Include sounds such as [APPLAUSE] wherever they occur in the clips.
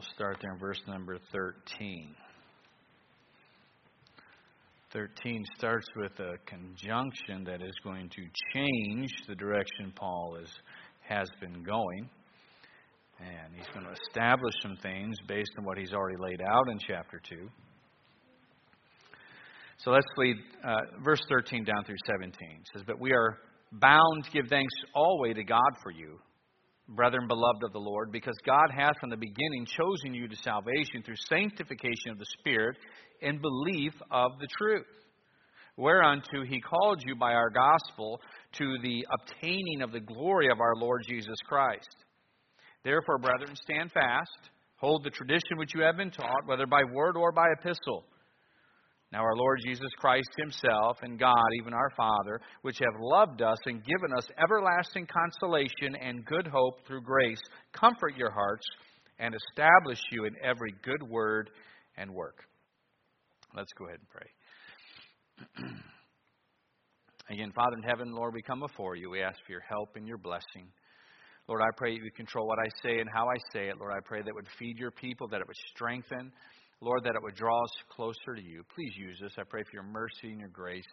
we'll start there in verse number 13. 13 starts with a conjunction that is going to change the direction Paul is, has been going. And he's going to establish some things based on what he's already laid out in chapter 2. So let's read uh, verse 13 down through 17. It says, But we are bound to give thanks always to God for you, brethren beloved of the Lord, because God hath from the beginning chosen you to salvation through sanctification of the Spirit and belief of the truth, whereunto he called you by our gospel to the obtaining of the glory of our Lord Jesus Christ. Therefore, brethren, stand fast, hold the tradition which you have been taught, whether by word or by epistle. Now, our Lord Jesus Christ Himself and God, even our Father, which have loved us and given us everlasting consolation and good hope through grace, comfort your hearts and establish you in every good word and work. Let's go ahead and pray. [CLEARS THROAT] Again, Father in heaven, Lord, we come before you. We ask for your help and your blessing. Lord, I pray you control what I say and how I say it. Lord, I pray that it would feed your people, that it would strengthen. Lord, that it would draw us closer to you. Please use us. I pray for your mercy and your grace.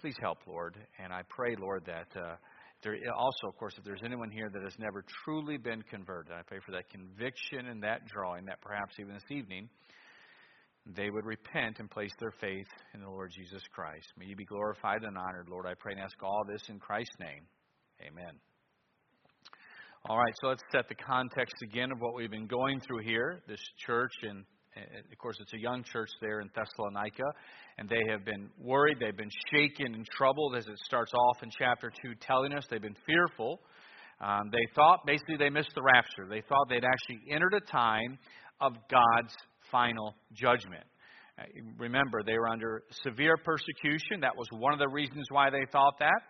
Please help, Lord. And I pray, Lord, that uh, there also, of course, if there's anyone here that has never truly been converted, I pray for that conviction and that drawing, that perhaps even this evening they would repent and place their faith in the Lord Jesus Christ. May you be glorified and honored, Lord. I pray and ask all this in Christ's name. Amen. All right, so let's set the context again of what we've been going through here. This church, and of course, it's a young church there in Thessalonica, and they have been worried, they've been shaken and troubled as it starts off in chapter 2 telling us. They've been fearful. Um, they thought basically they missed the rapture. They thought they'd actually entered a time of God's final judgment. Uh, remember, they were under severe persecution. That was one of the reasons why they thought that.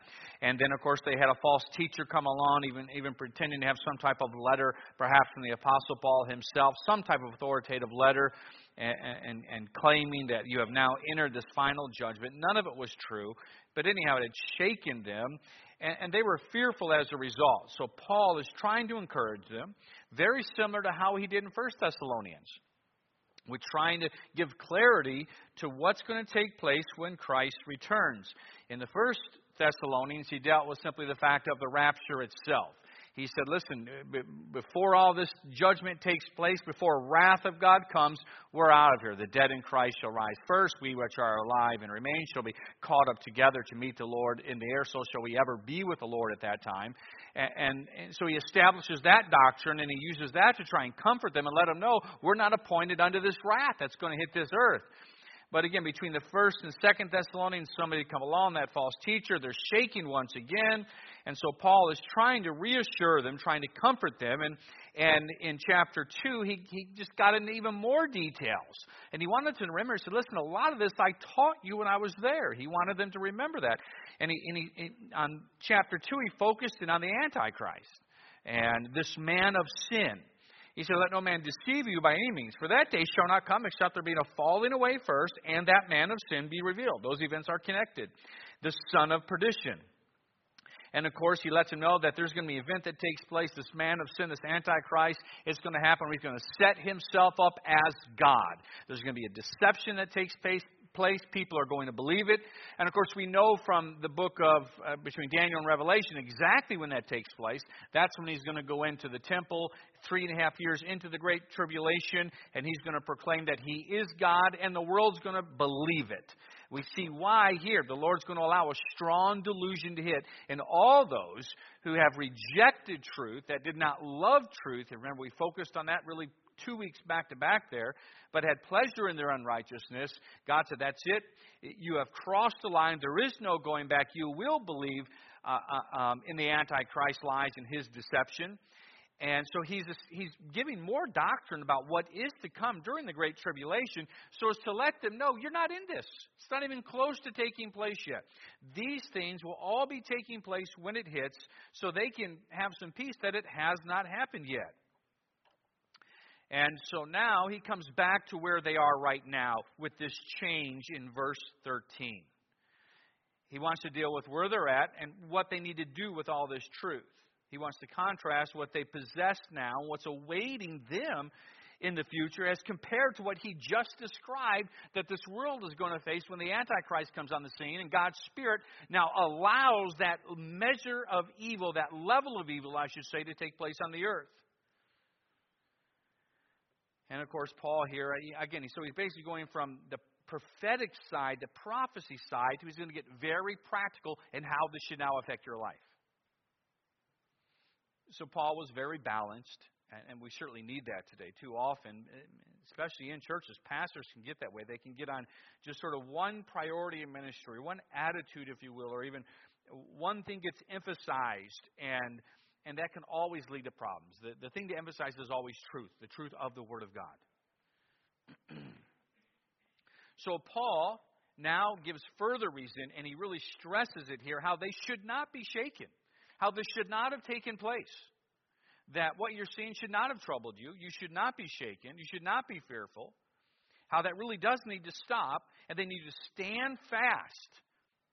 And then, of course, they had a false teacher come along, even, even pretending to have some type of letter, perhaps from the Apostle Paul himself, some type of authoritative letter, and, and, and claiming that you have now entered this final judgment. None of it was true. But anyhow, it had shaken them, and, and they were fearful as a result. So Paul is trying to encourage them, very similar to how he did in 1 Thessalonians. We're trying to give clarity to what's going to take place when Christ returns. In the first Thessalonians, he dealt with simply the fact of the rapture itself. He said, Listen, uh, before all this judgment takes place, before wrath of God comes, we're out of here. The dead in Christ shall rise first. We which are alive and remain shall be caught up together to meet the Lord in the air. So shall we ever be with the Lord at that time. And, and, and so he establishes that doctrine and he uses that to try and comfort them and let them know we're not appointed unto this wrath that's going to hit this earth. But again, between the first and second Thessalonians, somebody come along, that false teacher, they're shaking once again. And so Paul is trying to reassure them, trying to comfort them. And, and in chapter 2, he, he just got into even more details. And he wanted them to remember, he said, Listen, a lot of this I taught you when I was there. He wanted them to remember that. And, he, and he, on chapter 2, he focused in on the Antichrist and this man of sin. He said, Let no man deceive you by any means, for that day shall not come except there be a falling away first, and that man of sin be revealed. Those events are connected. The son of perdition. And of course, he lets him know that there's going to be an event that takes place. This man of sin, this Antichrist, is going to happen. He's going to set himself up as God. There's going to be a deception that takes place, place. People are going to believe it. And of course, we know from the book of, uh, between Daniel and Revelation, exactly when that takes place. That's when he's going to go into the temple three and a half years into the Great Tribulation, and he's going to proclaim that he is God, and the world's going to believe it. We see why here. The Lord's going to allow a strong delusion to hit in all those who have rejected truth, that did not love truth. And remember, we focused on that really two weeks back to back there, but had pleasure in their unrighteousness. God said, That's it. You have crossed the line. There is no going back. You will believe uh, uh, um, in the Antichrist lies and his deception. And so he's, he's giving more doctrine about what is to come during the Great Tribulation so as to let them know you're not in this. It's not even close to taking place yet. These things will all be taking place when it hits so they can have some peace that it has not happened yet. And so now he comes back to where they are right now with this change in verse 13. He wants to deal with where they're at and what they need to do with all this truth. He wants to contrast what they possess now, what's awaiting them in the future as compared to what he just described that this world is going to face when the Antichrist comes on the scene and God's Spirit now allows that measure of evil, that level of evil, I should say, to take place on the earth. And of course, Paul here, uh, again, so he's basically going from the prophetic side, the prophecy side, to he's going to get very practical in how this should now affect your life. So Paul was very balanced, and we certainly need that today. Too often, especially in churches, pastors can get that way. They can get on just sort of one priority in ministry, one attitude, if you will, or even one thing gets emphasized, and and that can always lead to problems. The, the thing to emphasize is always truth, the truth of the Word of God. [CLEARS THROAT] so Paul now gives further reason, and he really stresses it here, how they should not be shaken how this should not have taken place. That what you're seeing should not have troubled you. You should not be shaken. You should not be fearful. How that really does need to stop, and they need to stand fast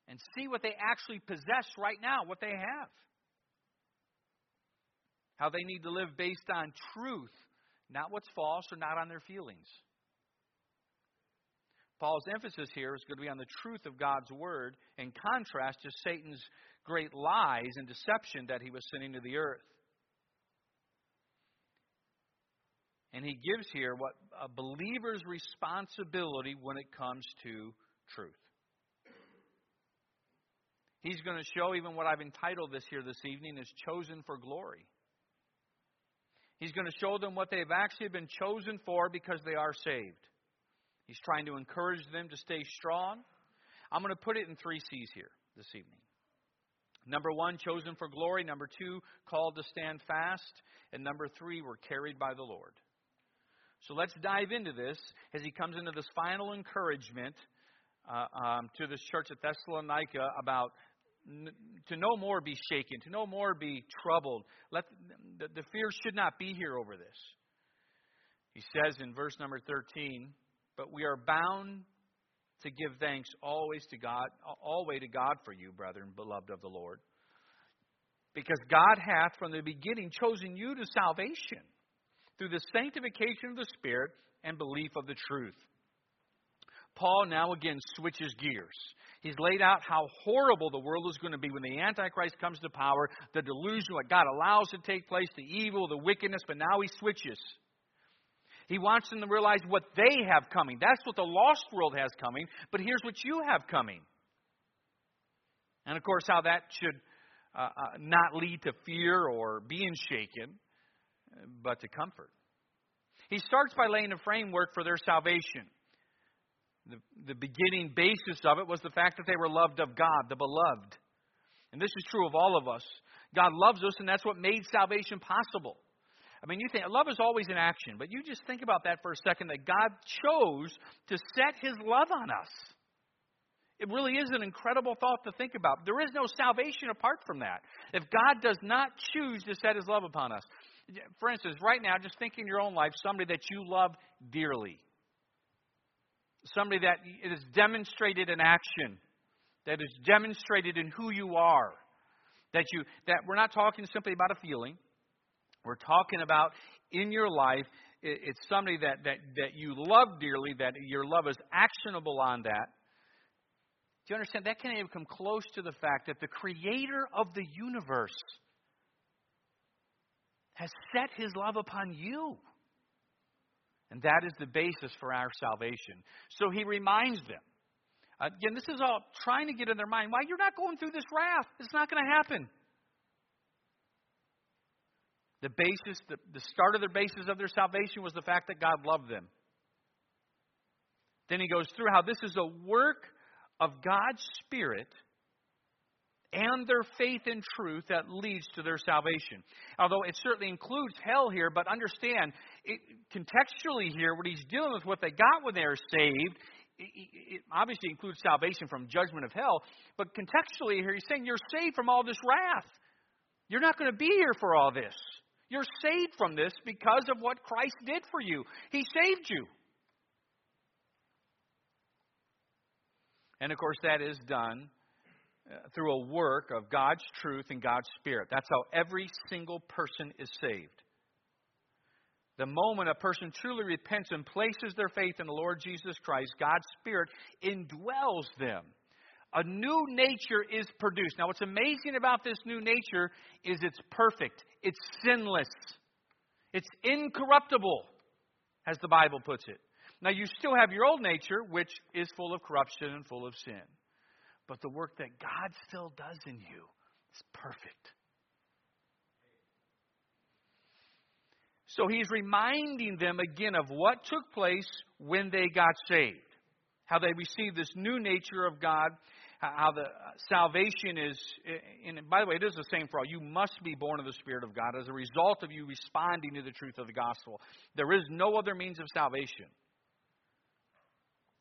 and see what they actually possess right now, what they have. How they need to live based on truth, not what's false or not on their feelings. Paul's emphasis here is going to be on the truth of God's word in contrast to Satan's great lies and deception that he was sending to the earth. And he gives here what a believer's responsibility when it comes to truth. He's going to show even what I've entitled this here this evening is chosen for glory. He's going to show them what they've actually been chosen for because they are saved. He's trying to encourage them to stay strong. I'm going to put it in three C's here this evening. Number one, chosen for glory. Number two, called to stand fast. And number three, we're carried by the Lord. So let's dive into this as he comes into this final encouragement uh, um, to this church at Thessalonica about n- to no more be shaken, to no more be troubled. Let the, the fear should not be here over this. He says in verse number 13, but we are bound to give thanks always to God, always to God for you, brethren, beloved of the Lord. Because God hath from the beginning chosen you to salvation through the sanctification of the Spirit and belief of the truth. Paul now again switches gears. He's laid out how horrible the world is going to be when the Antichrist comes to power, the delusion, what God allows to take place, the evil, the wickedness, but now he switches. He wants them to realize what they have coming. That's what the lost world has coming, but here's what you have coming. And of course, how that should uh, uh, not lead to fear or being shaken, but to comfort. He starts by laying a framework for their salvation. The, the beginning basis of it was the fact that they were loved of God, the beloved. And this is true of all of us. God loves us, and that's what made salvation possible. I mean, you think love is always in action, but you just think about that for a second that God chose to set his love on us. It really is an incredible thought to think about. There is no salvation apart from that. If God does not choose to set his love upon us, for instance, right now, just think in your own life somebody that you love dearly, somebody that that is demonstrated in action, that is demonstrated in who you are. That you that we're not talking simply about a feeling. We're talking about in your life, it's somebody that, that, that you love dearly, that your love is actionable on that. Do you understand? That can't even come close to the fact that the creator of the universe has set his love upon you. And that is the basis for our salvation. So he reminds them. Again, this is all trying to get in their mind why you're not going through this wrath. It's not going to happen. The basis, the, the start of their basis of their salvation was the fact that God loved them. Then he goes through how this is a work of God's Spirit and their faith in truth that leads to their salvation. Although it certainly includes hell here, but understand, it, contextually here, what he's dealing with, what they got when they are saved, it, it obviously includes salvation from judgment of hell, but contextually here, he's saying you're saved from all this wrath. You're not going to be here for all this. You're saved from this because of what Christ did for you. He saved you. And of course, that is done uh, through a work of God's truth and God's Spirit. That's how every single person is saved. The moment a person truly repents and places their faith in the Lord Jesus Christ, God's Spirit indwells them. A new nature is produced. Now, what's amazing about this new nature is it's perfect, it's sinless, it's incorruptible, as the Bible puts it. Now, you still have your old nature, which is full of corruption and full of sin. But the work that God still does in you is perfect. So he's reminding them again of what took place when they got saved, how they received this new nature of God, how the uh, salvation is, and by the way, it is the same for all. You must be born of the Spirit of God as a result of you responding to the truth of the gospel. There is no other means of salvation.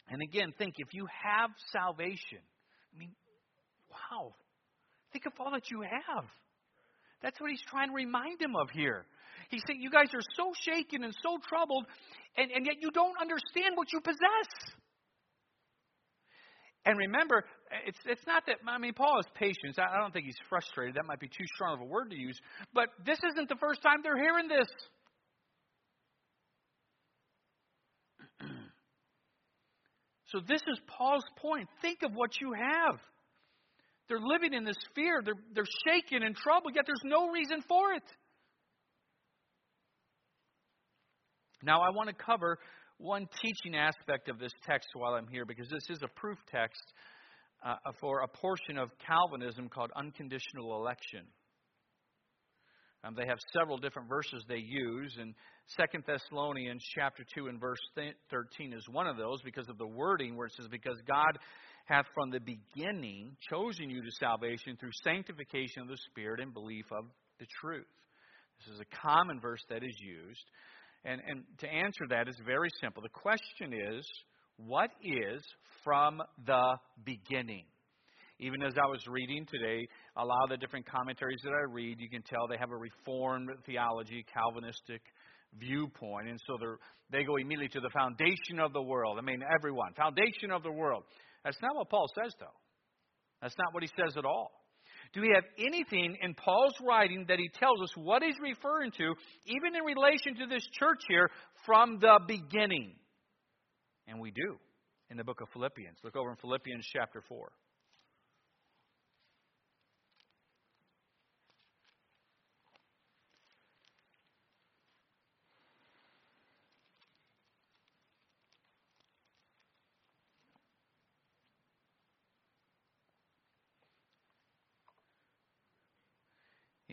And again, think if you have salvation, I mean, wow, think of all that you have. That's what he's trying to remind him of here. He's saying, You guys are so shaken and so troubled, and, and yet you don't understand what you possess. And remember, it's, it's not that, I mean, Paul has patience. I, I don't think he's frustrated. That might be too strong of a word to use. But this isn't the first time they're hearing this. [CLEARS THROAT] so, this is Paul's point. Think of what you have. They're living in this fear. They're, they're shaken and troubled, yet there's no reason for it. Now, I want to cover one teaching aspect of this text while I'm here because this is a proof text uh, for a portion of Calvinism called unconditional election. Um, they have several different verses they use, and Second Thessalonians chapter 2 and verse 13 is one of those because of the wording where it says, Because God hath from the beginning chosen you to salvation through sanctification of the Spirit and belief of the truth. This is a common verse that is used. And, and to answer that is very simple. The question is, what is from the beginning? Even as I was reading today, a lot of the different commentaries that I read, you can tell they have a Reformed theology, Calvinistic viewpoint. And so they go immediately to the foundation of the world. I mean, everyone, foundation of the world. That's not what Paul says, though. That's not what he says at all. Do we have anything in Paul's writing that he tells us what he's referring to, even in relation to this church here, from the beginning? And we do in the book of Philippians. Look over in Philippians chapter 4.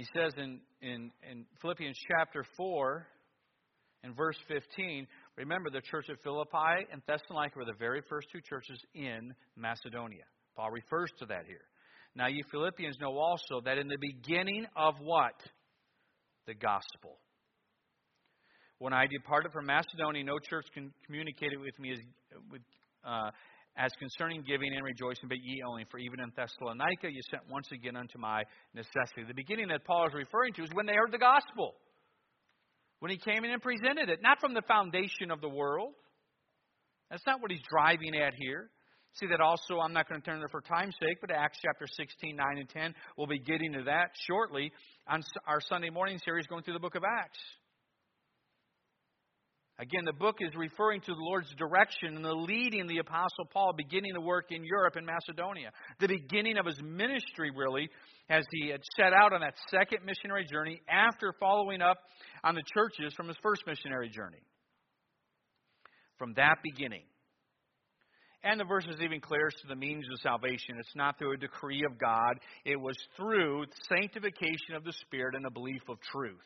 He says in, in, in Philippians chapter 4 and verse 15, remember the church of Philippi and Thessalonica were the very first two churches in Macedonia. Paul refers to that here. Now, you Philippians know also that in the beginning of what? The gospel. When I departed from Macedonia, no church communicated with me as, with, uh, as concerning giving and rejoicing, but ye only. For even in Thessalonica you sent once again unto my necessity. The beginning that Paul is referring to is when they heard the gospel. When he came in and presented it, not from the foundation of the world. That's not what he's driving at here. See that also, I'm not going to turn there for time's sake, but Acts chapter 16, 9, and 10, we'll be getting to that shortly on our Sunday morning series going through the book of Acts. Again, the book is referring to the Lord's direction and the leading the Apostle Paul beginning the work in Europe and Macedonia. The beginning of his ministry, really, as he had set out on that second missionary journey after following up on the churches from his first missionary journey. From that beginning. And the verse is even clear as to the means of salvation. It's not through a decree of God, it was through sanctification of the Spirit and the belief of truth.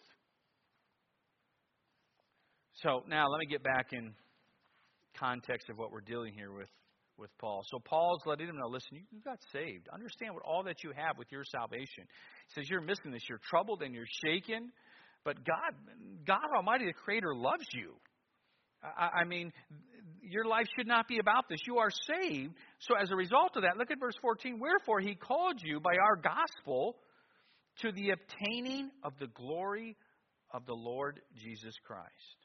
So now let me get back in context of what we're dealing here with with Paul. So Paul's letting him know, listen, you got saved. Understand what all that you have with your salvation. He says you're missing this. You're troubled and you're shaken, but God, God Almighty, the Creator, loves you. I, I mean, your life should not be about this. You are saved. So as a result of that, look at verse 14. Wherefore he called you by our gospel to the obtaining of the glory of the Lord Jesus Christ.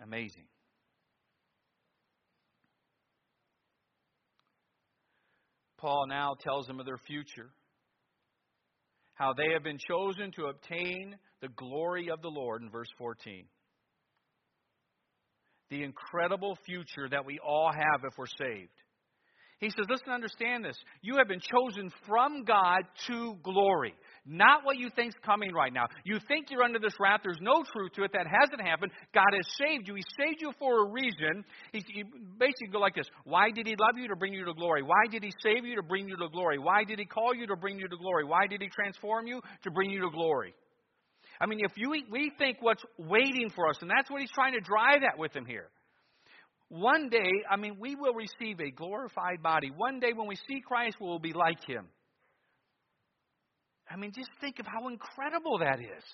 Amazing. Paul now tells them of their future. How they have been chosen to obtain the glory of the Lord in verse 14. The incredible future that we all have if we're saved. He says, listen, understand this. You have been chosen from God to glory. Not what you think's coming right now. You think you're under this wrath. There's no truth to it. That hasn't happened. God has saved you. He saved you for a reason. He, he basically go like this. Why did he love you? To bring you to glory. Why did he save you? To bring you to glory. Why did he call you? To bring you to glory. Why did he transform you? To bring you to glory. I mean, if you, we think what's waiting for us, and that's what he's trying to drive at with him here. One day, I mean, we will receive a glorified body. One day, when we see Christ, we will be like him. I mean, just think of how incredible that is.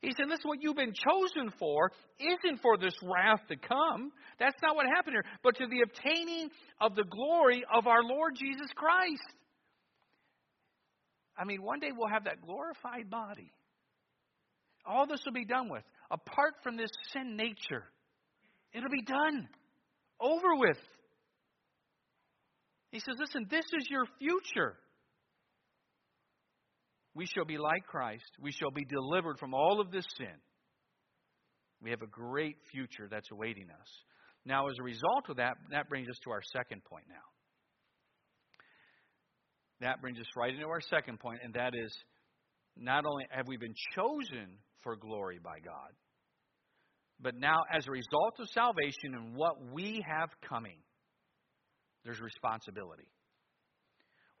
He said, Listen, what you've been chosen for isn't for this wrath to come. That's not what happened here, but to the obtaining of the glory of our Lord Jesus Christ. I mean, one day we'll have that glorified body. All this will be done with. Apart from this sin nature, it'll be done over with. He says, Listen, this is your future. We shall be like Christ. We shall be delivered from all of this sin. We have a great future that's awaiting us. Now, as a result of that, that brings us to our second point now. That brings us right into our second point, and that is not only have we been chosen for glory by God, but now, as a result of salvation and what we have coming, there's responsibility.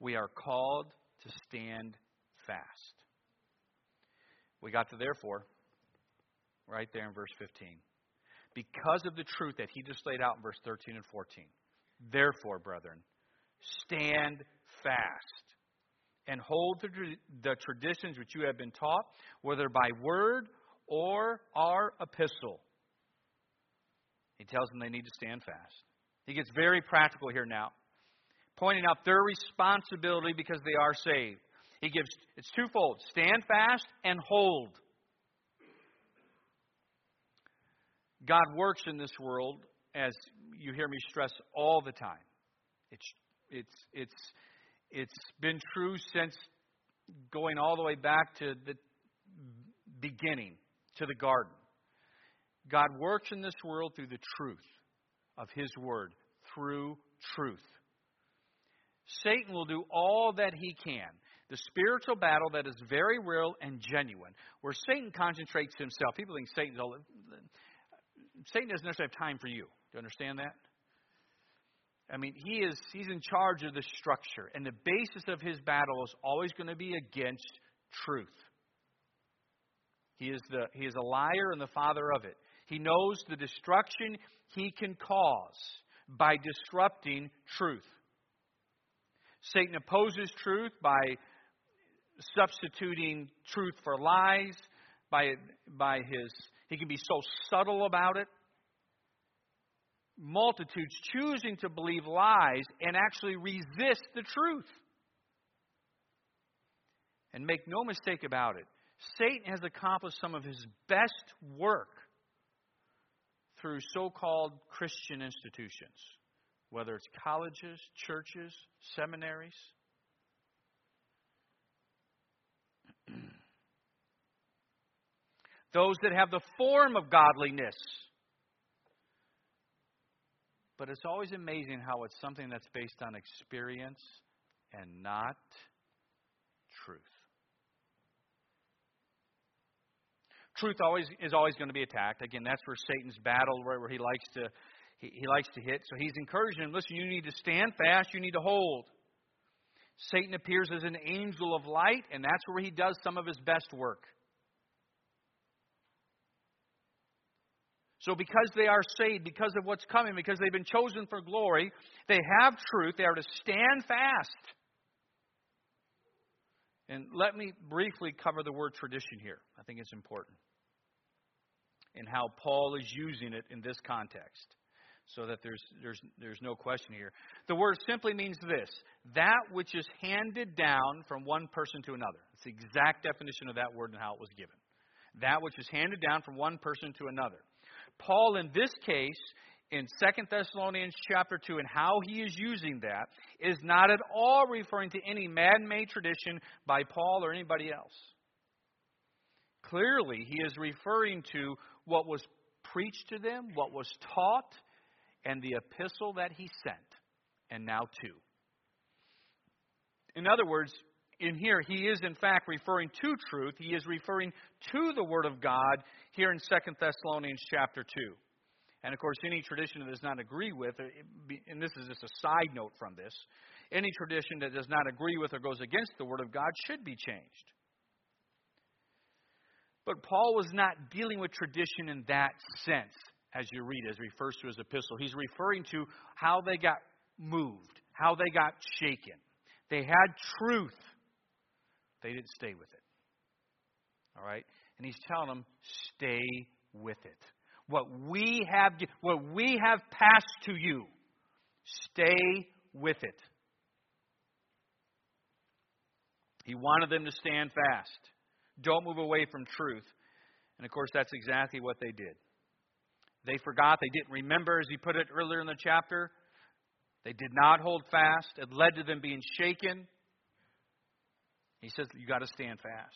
We are called to stand fast. We got to therefore, right there in verse 15. Because of the truth that he just laid out in verse 13 and 14. Therefore, brethren, stand fast and hold the traditions which you have been taught, whether by word or our epistle. He tells them they need to stand fast. He gets very practical here now, pointing out their responsibility because they are saved. He gives it's twofold stand fast and hold. God works in this world, as you hear me stress all the time. It's, it's, it's, it's been true since going all the way back to the beginning, to the garden. God works in this world through the truth of His Word, through truth. Satan will do all that he can. The spiritual battle that is very real and genuine, where Satan concentrates himself. People think Satan's all. Satan doesn't necessarily have time for you. Do you understand that? I mean, he is he's in charge of the structure, and the basis of his battle is always going to be against truth. He is the he is a liar and the father of it. He knows the destruction he can cause by disrupting truth. Satan opposes truth by substituting truth for lies, by, by his, he can be so subtle about it. Multitudes choosing to believe lies and actually resist the truth. And make no mistake about it, Satan has accomplished some of his best work through so called Christian institutions, whether it's colleges, churches, seminaries. [CLEARS THROAT] Those that have the form of godliness. But it's always amazing how it's something that's based on experience and not truth. Truth always is always going to be attacked. Again, that's where Satan's battle, where, where he likes to he, he likes to hit. So he's encouraging him. Listen, you need to stand fast. You need to hold. Satan appears as an angel of light, and that's where he does some of his best work. So, because they are saved, because of what's coming, because they've been chosen for glory, they have truth. They are to stand fast. And let me briefly cover the word tradition here. I think it's important. And how Paul is using it in this context. So that there's, there's, there's no question here. The word simply means this that which is handed down from one person to another. It's the exact definition of that word and how it was given. That which is handed down from one person to another. Paul, in this case, in 2 Thessalonians chapter 2 and how he is using that is not at all referring to any man made tradition by Paul or anybody else. clearly he is referring to what was preached to them, what was taught, and the epistle that he sent, and now two. In other words, in here, he is in fact referring to truth. He is referring to the Word of God here in 2 Thessalonians chapter 2. And of course, any tradition that does not agree with, uh, and this is just a side note from this, any tradition that does not agree with or goes against the Word of God should be changed. But Paul was not dealing with tradition in that sense, as you read, as refers to his epistle. He's referring to how they got moved, how they got shaken. They had truth, they didn't stay with it. All right? And he's telling them, stay with it. What we have, what we have passed to you, stay with it. He wanted them to stand fast. Don't move away from truth. And of course, that's exactly what they did. They forgot. They didn't remember, as he put it earlier in the chapter. They did not hold fast. It led to them being shaken. He says you got to stand fast.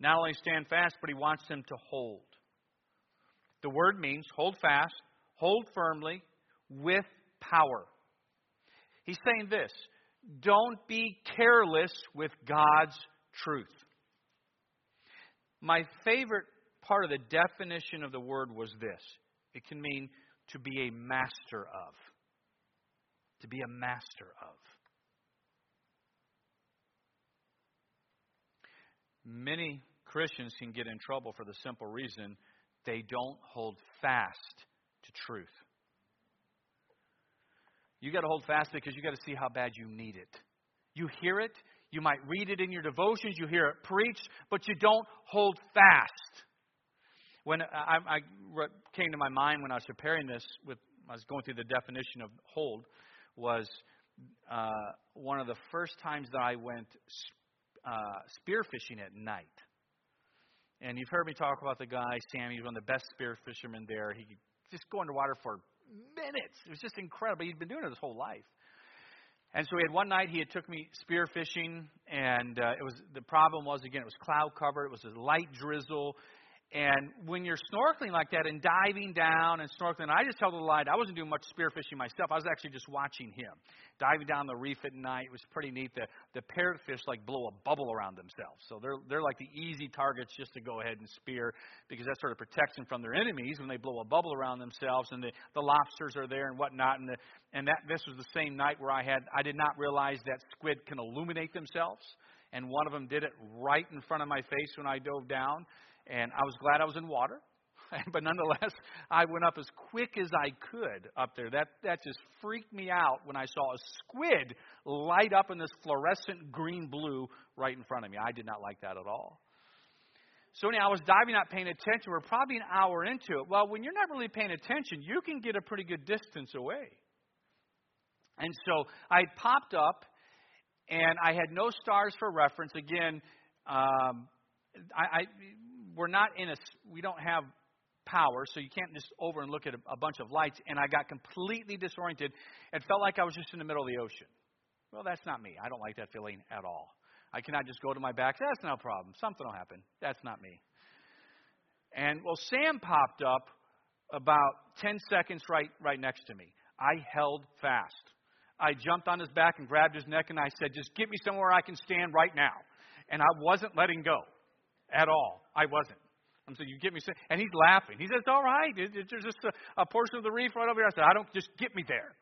Not only stand fast, but he wants them to hold. The word means hold fast, hold firmly, with power. He's saying this don't be careless with God's truth. My favorite part of the definition of the word was this it can mean to be a master of. To be a master of. Many Christians can get in trouble for the simple reason they don't hold fast to truth. You got to hold fast because you got to see how bad you need it. You hear it, you might read it in your devotions, you hear it preached, but you don't hold fast. When I, I came to my mind when I was preparing this, with I was going through the definition of hold, was uh, one of the first times that I went uh, spearfishing at night. And you've heard me talk about the guy, Sammy, he's one of the best spear fishermen there. He could just go underwater for minutes. It was just incredible. He'd been doing it his whole life. And so we had one night he had took me spear fishing, and uh, it was the problem was again it was cloud cover, it was a light drizzle, and when you're snorkeling like that and diving down and snorkeling, I just held the line. I wasn't doing much spearfishing myself. I was actually just watching him diving down the reef at night. It was pretty neat. The the parrotfish like blow a bubble around themselves, so they're they're like the easy targets just to go ahead and spear because that sort of protects them from their enemies when they blow a bubble around themselves. And the the lobsters are there and whatnot. And the, and that this was the same night where I had I did not realize that squid can illuminate themselves and one of them did it right in front of my face when I dove down and I was glad I was in water. [LAUGHS] but nonetheless, [LAUGHS] I went up as quick as I could up there. That that just freaked me out when I saw a squid light up in this fluorescent green blue right in front of me. I did not like that at all. So anyhow, I was diving, not paying attention. We're probably an hour into it. Well, when you're not really paying attention, you can get a pretty good distance away. And so I popped up, and I had no stars for reference. Again, um, I, I we're not in a, we don't have power, so you can't just over and look at a, a bunch of lights. And I got completely disoriented. It felt like I was just in the middle of the ocean. Well, that's not me. I don't like that feeling at all. I cannot just go to my back. That's no problem. Something will happen. That's not me. And well, Sam popped up about 10 seconds right, right next to me. I held fast. I jumped on his back and grabbed his neck and I said, Just get me somewhere I can stand right now. And I wasn't letting go at all. I wasn't. I'm saying, you get me, and he's laughing. He says, all right. There's just a, a, portion of the reef right over here. I said, I don't, just get me there.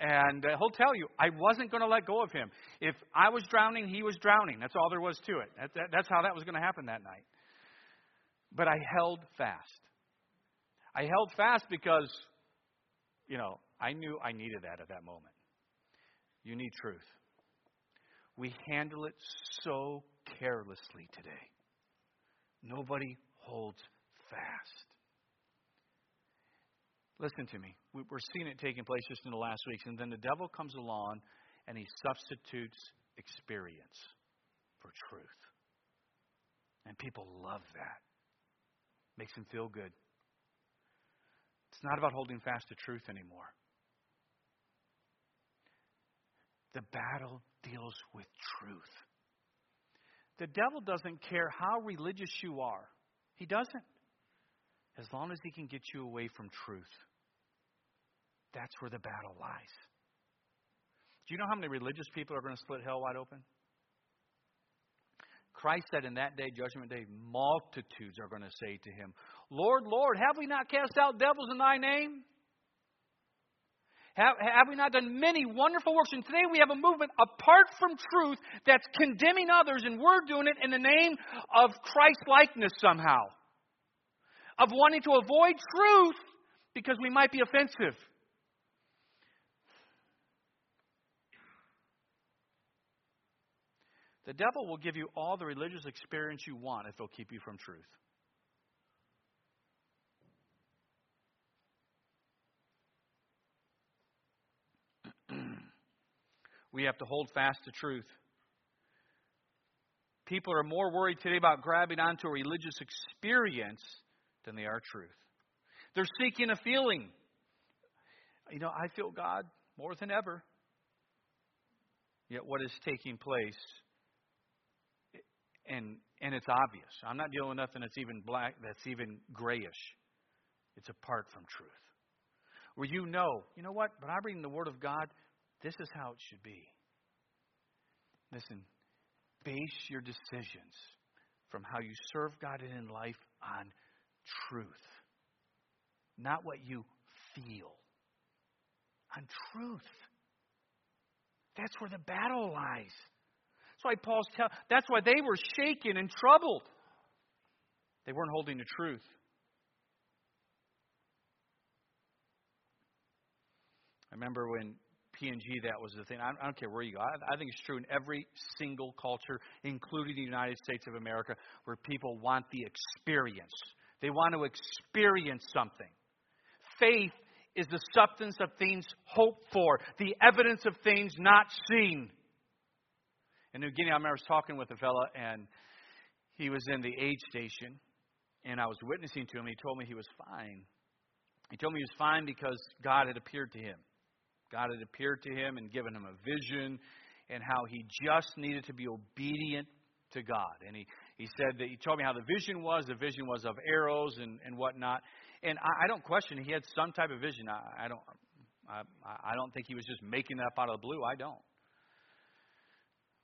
And uh, he'll tell you, I wasn't going to let go of him. If I was drowning, he was drowning. That's all there was to it. That, that, that's how that was going to happen that night. But I held fast. I held fast because, you know, I knew I needed that at that moment. You need truth. We handle it so carelessly today. Nobody holds fast. Listen to me. We're seeing it taking place just in the last weeks. And then the devil comes along and he substitutes experience for truth. And people love that. Makes them feel good. It's not about holding fast to truth anymore. The battle deals with truth. The devil doesn't care how religious you are. He doesn't. As long as he can get you away from truth. That's where the battle lies. Do you know how many religious people are going to split hell wide open? Christ said in that day, Judgment Day, multitudes are going to say to him, Lord, Lord, have we not cast out devils in thy name? Have, have we not done many wonderful works? And today we have a movement apart from truth that's condemning others, and we're doing it in the name of Christ likeness somehow. Of wanting to avoid truth because we might be offensive. The devil will give you all the religious experience you want if he'll keep you from truth. We have to hold fast to truth. People are more worried today about grabbing onto a religious experience than they are truth. They're seeking a feeling. You know, I feel God more than ever. Yet what is taking place and and it's obvious. I'm not dealing with nothing that's even black, that's even grayish. It's apart from truth. Where you know, you know what? But I'm reading the Word of God. This is how it should be. Listen, base your decisions from how you serve God in life on truth, not what you feel. On truth. That's where the battle lies. That's why Paul's tell, that's why they were shaken and troubled. They weren't holding the truth. I remember when PNG, that was the thing. I don't care where you go. I, I think it's true in every single culture, including the United States of America, where people want the experience. They want to experience something. Faith is the substance of things hoped for, the evidence of things not seen. In New Guinea, I remember was talking with a fella, and he was in the aid station, and I was witnessing to him. He told me he was fine. He told me he was fine because God had appeared to him. God had appeared to him and given him a vision, and how he just needed to be obedient to God. And he, he said that he told me how the vision was. The vision was of arrows and, and whatnot. And I, I don't question he had some type of vision. I, I don't I, I don't think he was just making that up out of the blue. I don't.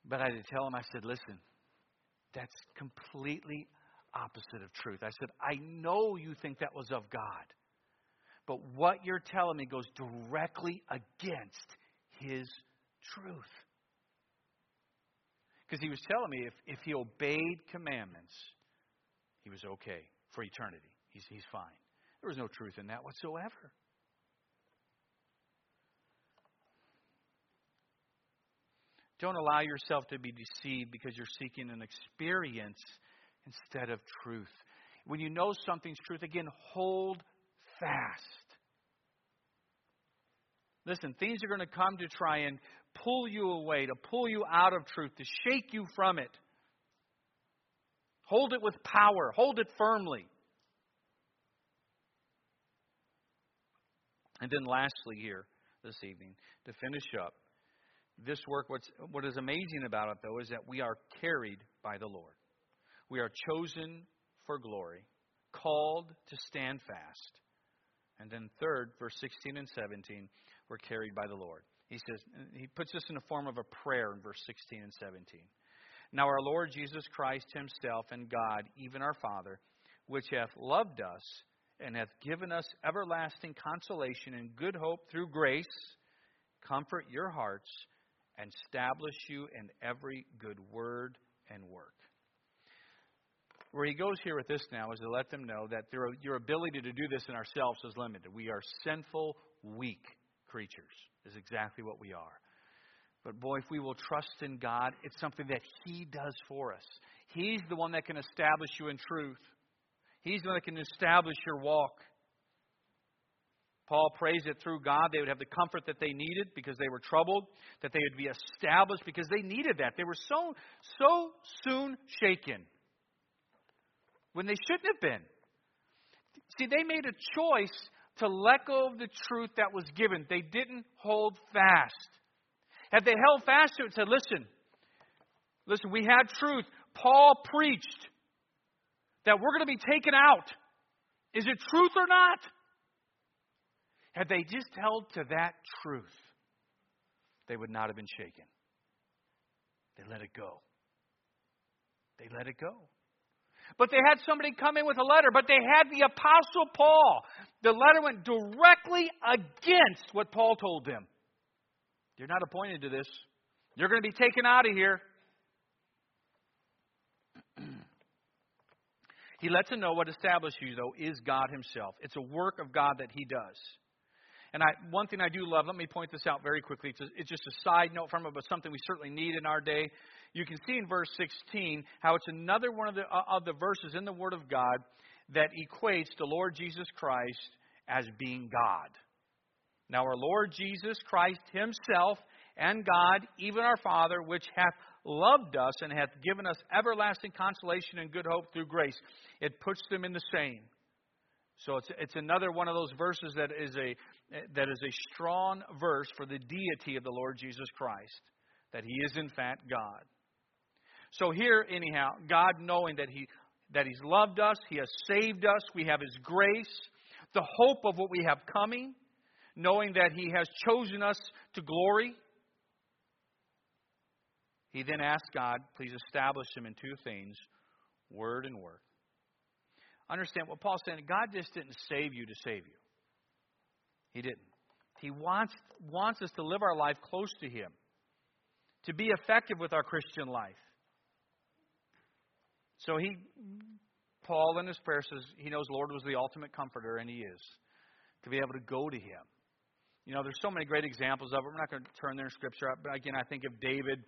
But I to tell him, I said, listen, that's completely opposite of truth. I said, I know you think that was of God, but what you're telling me goes directly against His truth. Because he was telling me if, if he obeyed commandments, he was okay for eternity. He's, he's fine. There was no truth in that whatsoever. Don't allow yourself to be deceived because you're seeking an experience instead of truth. When you know something's truth, again, hold fast. Listen, things are going to come to try and pull you away, to pull you out of truth, to shake you from it. Hold it with power, hold it firmly. And then, lastly, here this evening, to finish up, this work, what's, what is amazing about it, though, is that we are carried by the Lord. We are chosen for glory, called to stand fast. And then, third, verse 16 and 17, we're carried by the Lord. He says, he puts this in the form of a prayer in verse 16 and 17. Now, our Lord Jesus Christ Himself and God, even our Father, which hath loved us and hath given us everlasting consolation and good hope through grace, comfort your hearts and establish you in every good word and work. Where he goes here with this now is to let them know that their, your ability to do this in ourselves is limited. We are sinful, weak creatures, is exactly what we are. But boy, if we will trust in God, it's something that He does for us. He's the one that can establish you in truth, He's the one that can establish your walk. Paul prays that through God they would have the comfort that they needed because they were troubled, that they would be established because they needed that. They were so so soon shaken when they shouldn't have been. See, they made a choice to let go of the truth that was given. They didn't hold fast. Had they held fast to it said, listen, listen, we had truth, Paul preached that we're going to be taken out. Is it truth or not? Had they just held to that truth, they would not have been shaken. They let it go. They let it go. But they had somebody come in with a letter, but they had the Apostle Paul. The letter went directly against what Paul told them. You're not appointed to this. You're going to be taken out of here. [CLEARS THROAT] he lets them know what establishes you, though, is God Himself. It's a work of God that He does. And I, one thing I do love, let me point this out very quickly. It's, a, it's just a side note from it, but something we certainly need in our day. You can see in verse 16 how it's another one of the, uh, of the verses in the Word of God that equates the Lord Jesus Christ as being God. Now, our Lord Jesus Christ Himself and God, even our Father, which hath loved us and hath given us everlasting consolation and good hope through grace, it puts them in the same. So it's, it's another one of those verses that is, a, that is a strong verse for the deity of the Lord Jesus Christ, that he is in fact God. So here, anyhow, God knowing that he, that he's loved us, he has saved us, we have his grace, the hope of what we have coming, knowing that he has chosen us to glory. He then asks God, please establish him in two things word and work. Understand what Paul's saying. God just didn't save you to save you. He didn't. He wants, wants us to live our life close to Him, to be effective with our Christian life. So he, Paul in his prayer says he knows the Lord was the ultimate comforter, and he is, to be able to go to Him. You know, there's so many great examples of it. We're not going to turn there in Scripture, but again, I think of David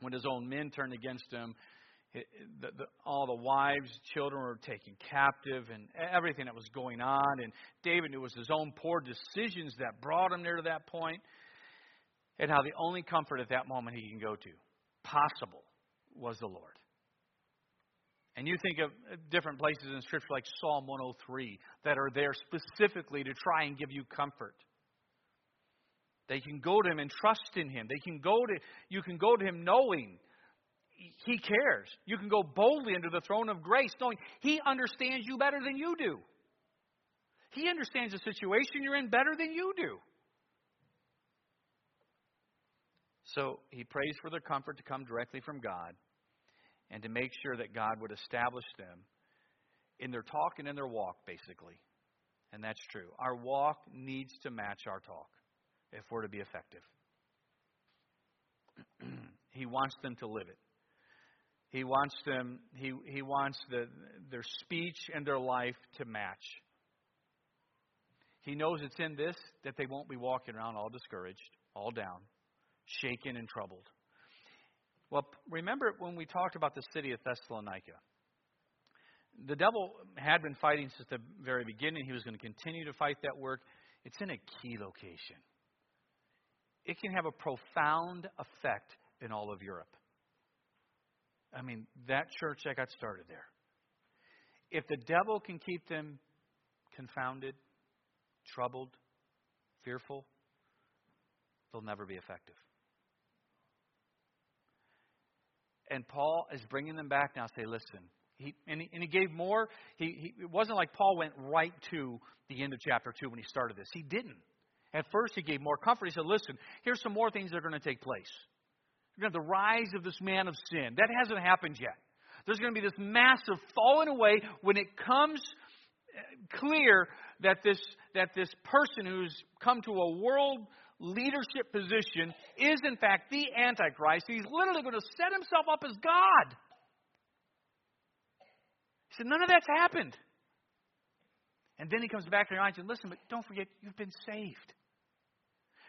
when his own men turned against him the, the, all the wives, children were taken captive, and everything that was going on. And David knew it was his own poor decisions that brought him there to that point. point, and how the only comfort at that moment he can go to, possible, was the Lord. And you think of uh, different places in Scripture like Psalm 103 that are there specifically to try and give you comfort. They can go to him and trust in him. They can go to you can go to him knowing he cares. You can go boldly into the throne of grace knowing He understands you better than you do. He understands the situation you're in better than you do. So he prays for their comfort to come directly from God and to make sure that God would establish them in their talk and in their walk, basically. And that's true. Our walk needs to match our talk if we're to be effective. [CLEARS THROAT] he wants them to live it. He wants them, he, he wants the, their speech and their life to match. He knows it's in this that they won't be walking around all discouraged, all down, shaken and troubled. Well, remember when we talked about the city of Thessalonica? The devil had been fighting since the very beginning. He was going to continue to fight that work. It's in a key location. It can have a profound effect in all of Europe. I mean, that church that got started there. If the devil can keep them confounded, troubled, fearful, they'll never be effective. And Paul is bringing them back now. Say, listen. He, and, he, and he gave more. He, he, it wasn't like Paul went right to the end of chapter 2 when he started this. He didn't. At first, he gave more comfort. He said, listen, here's some more things that are going to take place. You're going to have the rise of this man of sin. That hasn't happened yet. There's going to be this massive falling away when it comes uh, clear that this, that this person who's come to a world leadership position is, in fact, the Antichrist. He's literally going to set himself up as God. He said, None of that's happened. And then he comes back to your eyes and listen, but don't forget, you've been saved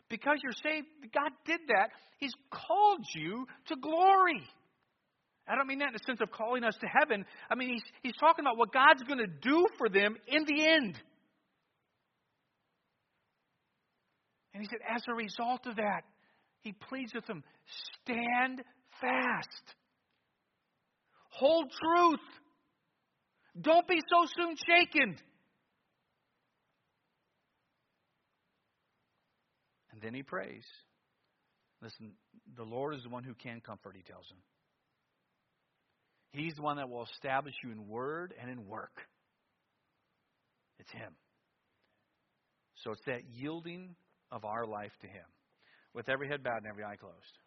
because you're saved, God did that. He's called you to glory. I don't mean that in the sense of calling us to heaven. I mean, he's, he's talking about what God's going to do for them in the end. And he said, as a result of that, he pleads with them stand fast, hold truth, don't be so soon shaken. And then he prays. Listen, the Lord is the one who can comfort, he tells him. He's the one that will establish you in word and in work. It's Him. So it's that yielding of our life to Him. With every head bowed and every eye closed.